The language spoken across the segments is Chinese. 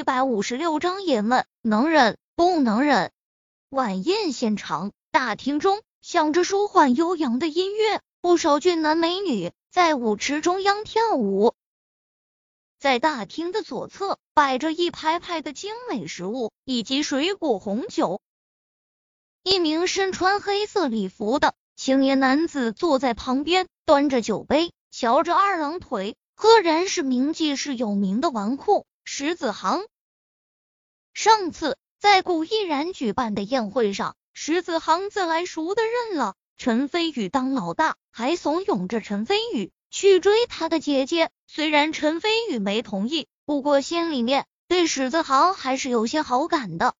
一百五十六章爷们，能忍不能忍？晚宴现场，大厅中响着舒缓悠扬的音乐，不少俊男美女在舞池中央跳舞。在大厅的左侧摆着一排排的精美食物以及水果红酒。一名身穿黑色礼服的青年男子坐在旁边，端着酒杯，翘着二郎腿。赫然是名记是有名的纨绔石子航。上次在顾毅然举办的宴会上，石子航自来熟的认了陈飞宇当老大，还怂恿着陈飞宇去追他的姐姐。虽然陈飞宇没同意，不过心里面对史子航还是有些好感的。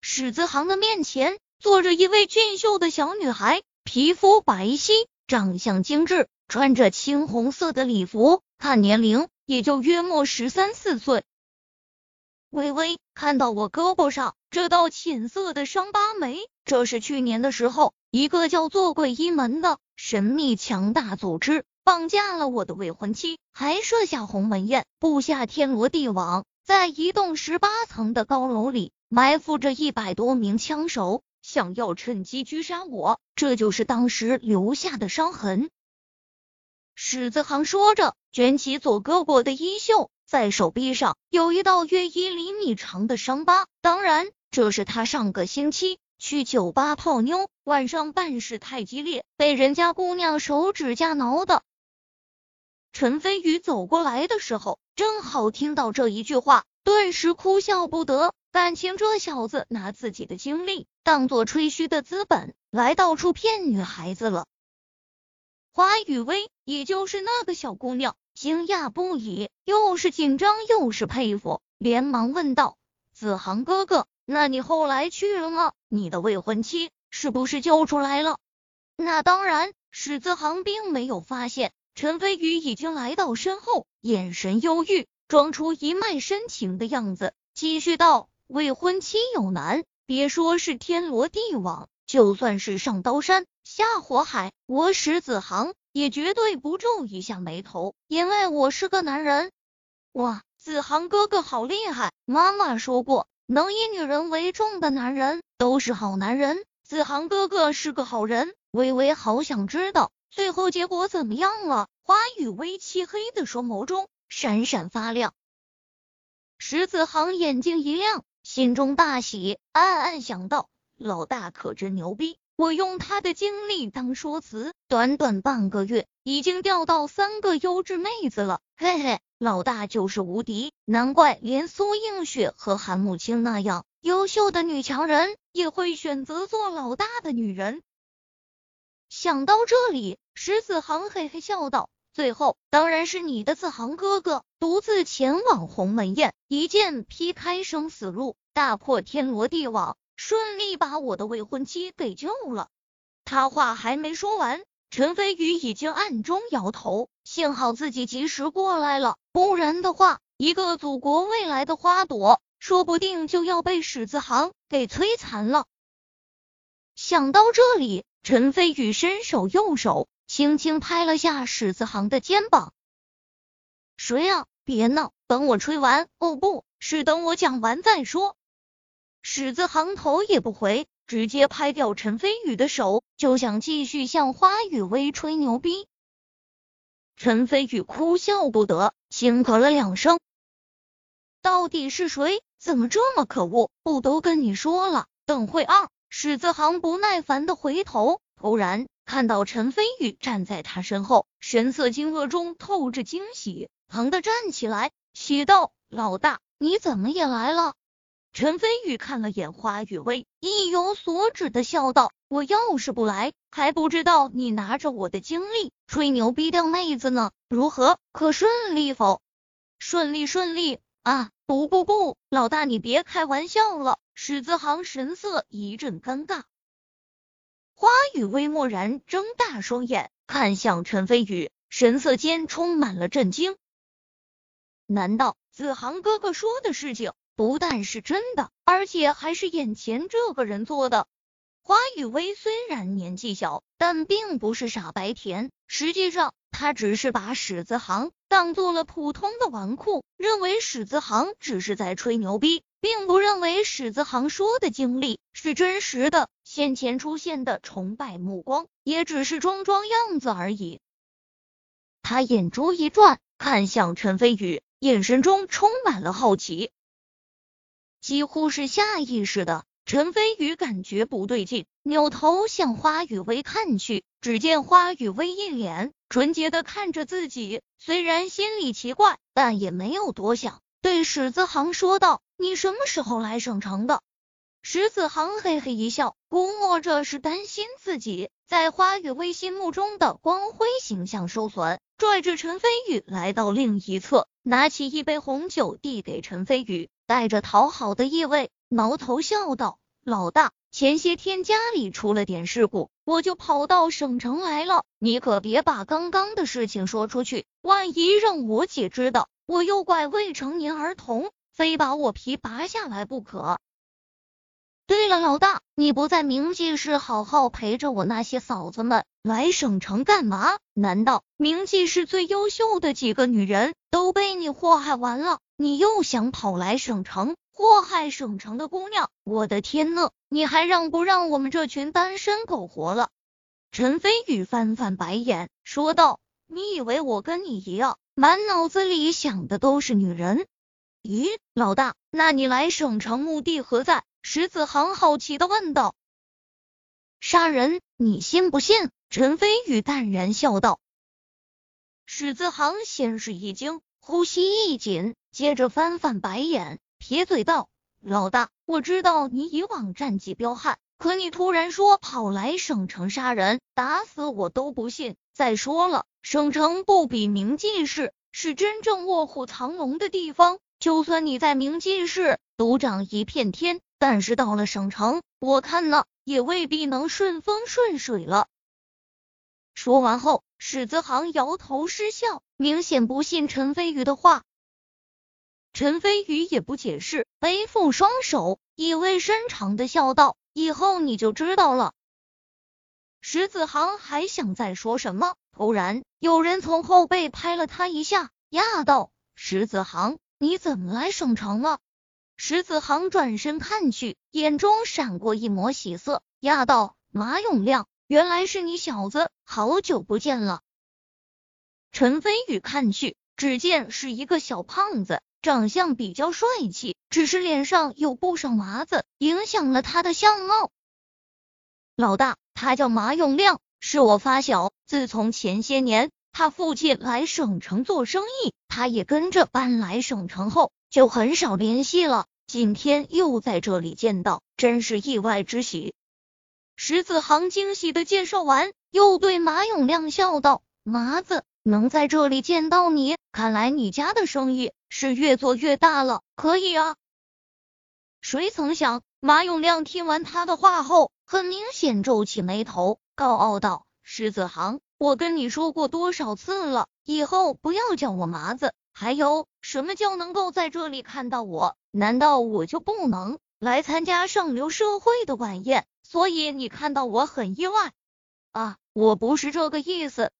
史子航的面前坐着一位俊秀的小女孩，皮肤白皙，长相精致。穿着青红色的礼服，看年龄也就约莫十三四岁。微微看到我胳膊上这道浅色的伤疤没？这是去年的时候，一个叫做鬼医门的神秘强大组织绑架了我的未婚妻，还设下鸿门宴，布下天罗地网，在一栋十八层的高楼里埋伏着一百多名枪手，想要趁机狙杀我。这就是当时留下的伤痕。史子航说着，卷起左胳膊的衣袖，在手臂上有一道约一厘米长的伤疤。当然，这是他上个星期去酒吧泡妞，晚上办事太激烈，被人家姑娘手指甲挠的。陈飞宇走过来的时候，正好听到这一句话，顿时哭笑不得。感情这小子拿自己的经历当做吹嘘的资本，来到处骗女孩子了。华雨薇，也就是那个小姑娘，惊讶不已，又是紧张又是佩服，连忙问道：“子航哥哥，那你后来去了吗？你的未婚妻是不是救出来了？”那当然，史子航并没有发现陈飞宇已经来到身后，眼神忧郁，装出一脉深情的样子，继续道：“未婚妻有难，别说是天罗地网。”就算是上刀山下火海，我石子航也绝对不皱一下眉头，因为我是个男人。哇，子航哥哥好厉害！妈妈说过，能以女人为重的男人都是好男人。子航哥哥是个好人。微微好想知道最后结果怎么样了。花雨微漆黑的双眸中闪闪发亮，石子航眼睛一亮，心中大喜，暗暗想到。老大可真牛逼！我用他的经历当说辞，短短半个月已经钓到三个优质妹子了，嘿嘿，老大就是无敌，难怪连苏映雪和韩慕清那样优秀的女强人也会选择做老大的女人。想到这里，石子航嘿嘿笑道：“最后当然是你的子航哥哥独自前往鸿门宴，一剑劈开生死路，大破天罗地网。”顺利把我的未婚妻给救了。他话还没说完，陈飞宇已经暗中摇头。幸好自己及时过来了，不然的话，一个祖国未来的花朵，说不定就要被史子航给摧残了。想到这里，陈飞宇伸手右手，轻轻拍了下史子航的肩膀：“谁呀？别闹，等我吹完。哦，不是，等我讲完再说。”史子航头也不回，直接拍掉陈飞宇的手，就想继续向花雨薇吹牛逼。陈飞宇哭笑不得，轻咳了两声。到底是谁？怎么这么可恶？不都跟你说了？等会啊！史子航不耐烦的回头，突然看到陈飞宇站在他身后，神色惊愕中透着惊喜，疼的站起来，喜道：“老大，你怎么也来了？”陈飞宇看了眼花雨薇，意有所指的笑道：“我要是不来，还不知道你拿着我的经历吹牛逼钓妹子呢。如何？可顺利否？顺利顺利啊！不不不，老大你别开玩笑了。”史子航神色一阵尴尬。花雨薇蓦然睁大双眼，看向陈飞宇，神色间充满了震惊。难道子航哥哥说的事情？不但是真的，而且还是眼前这个人做的。花雨薇虽然年纪小，但并不是傻白甜。实际上，他只是把史子航当做了普通的纨绔，认为史子航只是在吹牛逼，并不认为史子航说的经历是真实的。先前出现的崇拜目光，也只是装装样子而已。他眼珠一转，看向陈飞宇，眼神中充满了好奇，几乎是下意识的。陈飞宇感觉不对劲，扭头向花雨薇看去，只见花雨薇一脸纯洁的看着自己，虽然心里奇怪，但也没有多想，对史子航说道：“你什么时候来省城的？”史子航嘿嘿一笑，估摸着是担心自己在花雨薇心目中的光辉形象受损，拽着陈飞宇来到另一侧，拿起一杯红酒递给陈飞宇，带着讨好的意味。挠头笑道：“老大，前些天家里出了点事故，我就跑到省城来了。你可别把刚刚的事情说出去，万一让我姐知道，我又怪未成年儿童，非把我皮拔下来不可。对了，老大，你不在明记市好好陪着我那些嫂子们，来省城干嘛？难道明记市最优秀的几个女人都被你祸害完了？你又想跑来省城？”祸害省城的姑娘，我的天呐！你还让不让我们这群单身狗活了？陈飞宇翻翻白眼，说道：“你以为我跟你一样，满脑子里想的都是女人？咦，老大，那你来省城目的何在？”石子航好奇的问道。杀人，你信不信？陈飞宇淡然笑道。史子航先是一惊，呼吸一紧，接着翻翻白眼。撇嘴道：“老大，我知道你以往战绩彪悍，可你突然说跑来省城杀人，打死我都不信。再说了，省城不比明记市，是真正卧虎藏龙的地方。就算你在明记市独掌一片天，但是到了省城，我看呢也未必能顺风顺水了。”说完后，史子航摇头失笑，明显不信陈飞宇的话。陈飞宇也不解释，背负双手，意味深长的笑道：“以后你就知道了。”石子航还想再说什么，突然有人从后背拍了他一下，压道：“石子航，你怎么来省城了？”石子航转身看去，眼中闪过一抹喜色，压道：“马永亮，原来是你小子，好久不见了。”陈飞宇看去，只见是一个小胖子。长相比较帅气，只是脸上有不少麻子，影响了他的相貌。老大，他叫马永亮，是我发小。自从前些年他父亲来省城做生意，他也跟着搬来省城后，就很少联系了。今天又在这里见到，真是意外之喜。石子航惊喜的介绍完，又对马永亮笑道：“麻子。”能在这里见到你，看来你家的生意是越做越大了。可以啊。谁曾想，马永亮听完他的话后，很明显皱起眉头，高傲道：“石子航，我跟你说过多少次了，以后不要叫我麻子。还有，什么叫能够在这里看到我？难道我就不能来参加上流社会的晚宴？所以你看到我很意外啊？我不是这个意思。”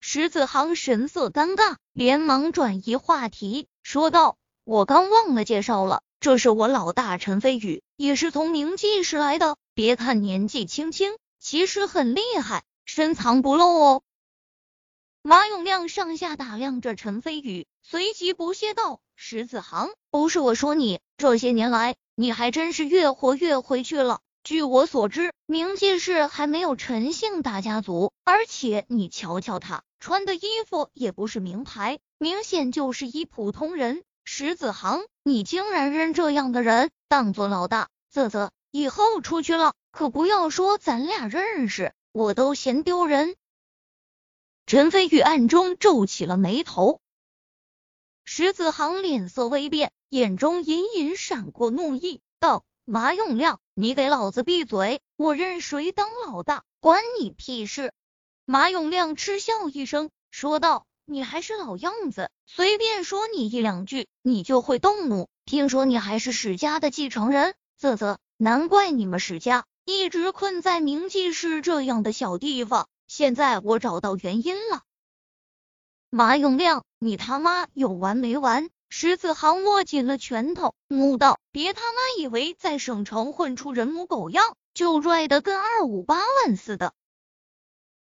石子航神色尴尬，连忙转移话题，说道：“我刚忘了介绍了，这是我老大陈飞宇，也是从明记市来的。别看年纪轻轻，其实很厉害，深藏不露哦。”马永亮上下打量着陈飞宇，随即不屑道：“石子航，不是我说你，这些年来，你还真是越活越回去了。”据我所知，明记市还没有陈姓大家族，而且你瞧瞧他穿的衣服也不是名牌，明显就是一普通人。石子航，你竟然认这样的人当做老大，啧啧，以后出去了可不要说咱俩认识，我都嫌丢人。陈飞宇暗中皱起了眉头，石子航脸色微变，眼中隐隐闪过怒意，道。马永亮，你给老子闭嘴！我认谁当老大，关你屁事！马永亮嗤笑一声，说道：“你还是老样子，随便说你一两句，你就会动怒。听说你还是史家的继承人，啧啧，难怪你们史家一直困在明记市这样的小地方。现在我找到原因了。”马永亮，你他妈有完没完？石子航握紧了拳头，怒道：“别他妈以为在省城混出人模狗样，就拽的跟二五八万似的。”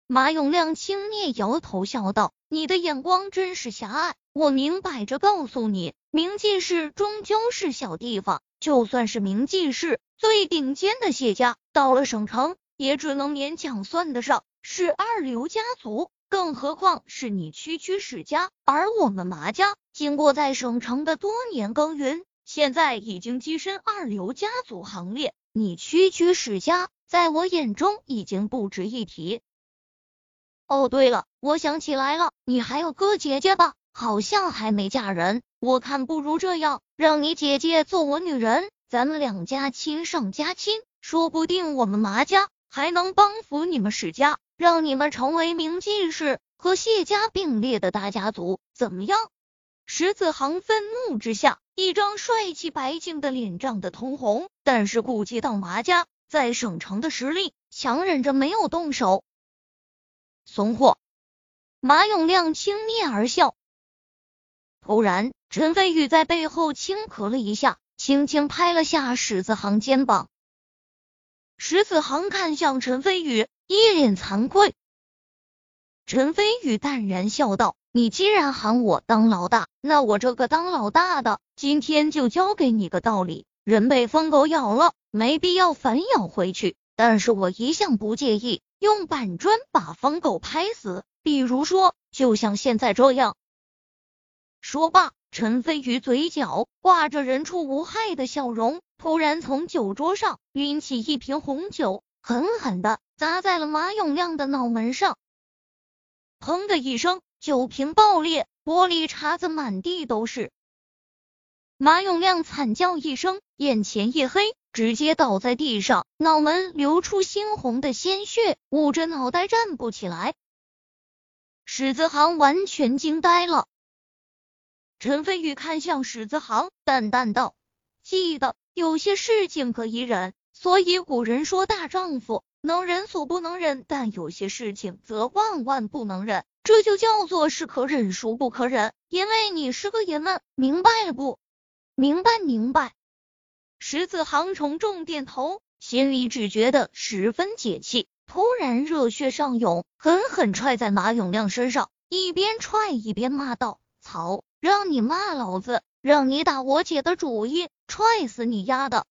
马永亮轻蔑摇头笑道：“你的眼光真是狭隘。我明摆着告诉你，明记市终究是小地方，就算是明记市最顶尖的谢家，到了省城也只能勉强算得上是二流家族。”更何况是你区区史家，而我们麻家经过在省城的多年耕耘，现在已经跻身二流家族行列。你区区史家，在我眼中已经不值一提。哦，对了，我想起来了，你还有个姐姐吧？好像还没嫁人。我看不如这样，让你姐姐做我女人，咱们两家亲上加亲，说不定我们麻家还能帮扶你们史家。让你们成为名进士和谢家并列的大家族，怎么样？石子航愤怒之下，一张帅气白净的脸涨得通红，但是顾及到麻家在省城的实力，强忍着没有动手。怂货！马永亮轻蔑而笑。突然，陈飞宇在背后轻咳了一下，轻轻拍了下石子航肩膀。石子航看向陈飞宇。一脸惭愧，陈飞宇淡然笑道：“你既然喊我当老大，那我这个当老大的今天就教给你个道理：人被疯狗咬了，没必要反咬回去。但是我一向不介意用板砖把疯狗拍死，比如说，就像现在这样。”说罢，陈飞宇嘴角挂着人畜无害的笑容，突然从酒桌上拎起一瓶红酒。狠狠的砸在了马永亮的脑门上，砰的一声，酒瓶爆裂，玻璃碴子满地都是。马永亮惨叫一声，眼前一黑，直接倒在地上，脑门流出猩红的鲜血，捂着脑袋站不起来。史子航完全惊呆了。陈飞宇看向史子航，淡淡道：“记得有些事情可以忍。”所以古人说，大丈夫能忍所不能忍，但有些事情则万万不能忍，这就叫做是可忍孰不可忍。因为你是个爷们，明白了不？明白，明白。石子航重重点头，心里只觉得十分解气，突然热血上涌，狠狠踹在马永亮身上，一边踹一边骂道：“操，让你骂老子，让你打我姐的主意，踹死你丫的！”